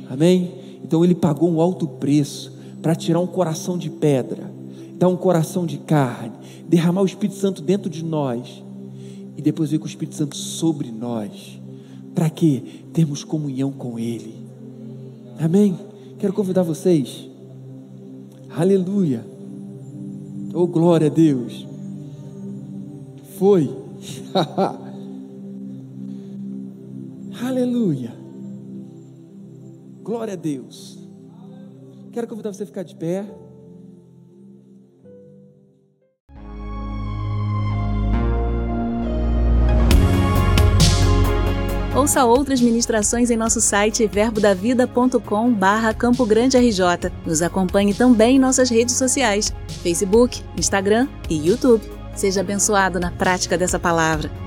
Amém? Então Ele pagou um alto preço para tirar um coração de pedra, dar um coração de carne, derramar o Espírito Santo dentro de nós e depois vir com o Espírito Santo sobre nós. Para quê? Termos comunhão com Ele. Amém? Quero convidar vocês. Aleluia. Oh, glória a Deus. Foi. Aleluia. Glória a Deus. Quero convidar você a ficar de pé. Ouça outras ministrações em nosso site verbodavida.com barra Campo Grande RJ. Nos acompanhe também em nossas redes sociais, Facebook, Instagram e YouTube. Seja abençoado na prática dessa palavra.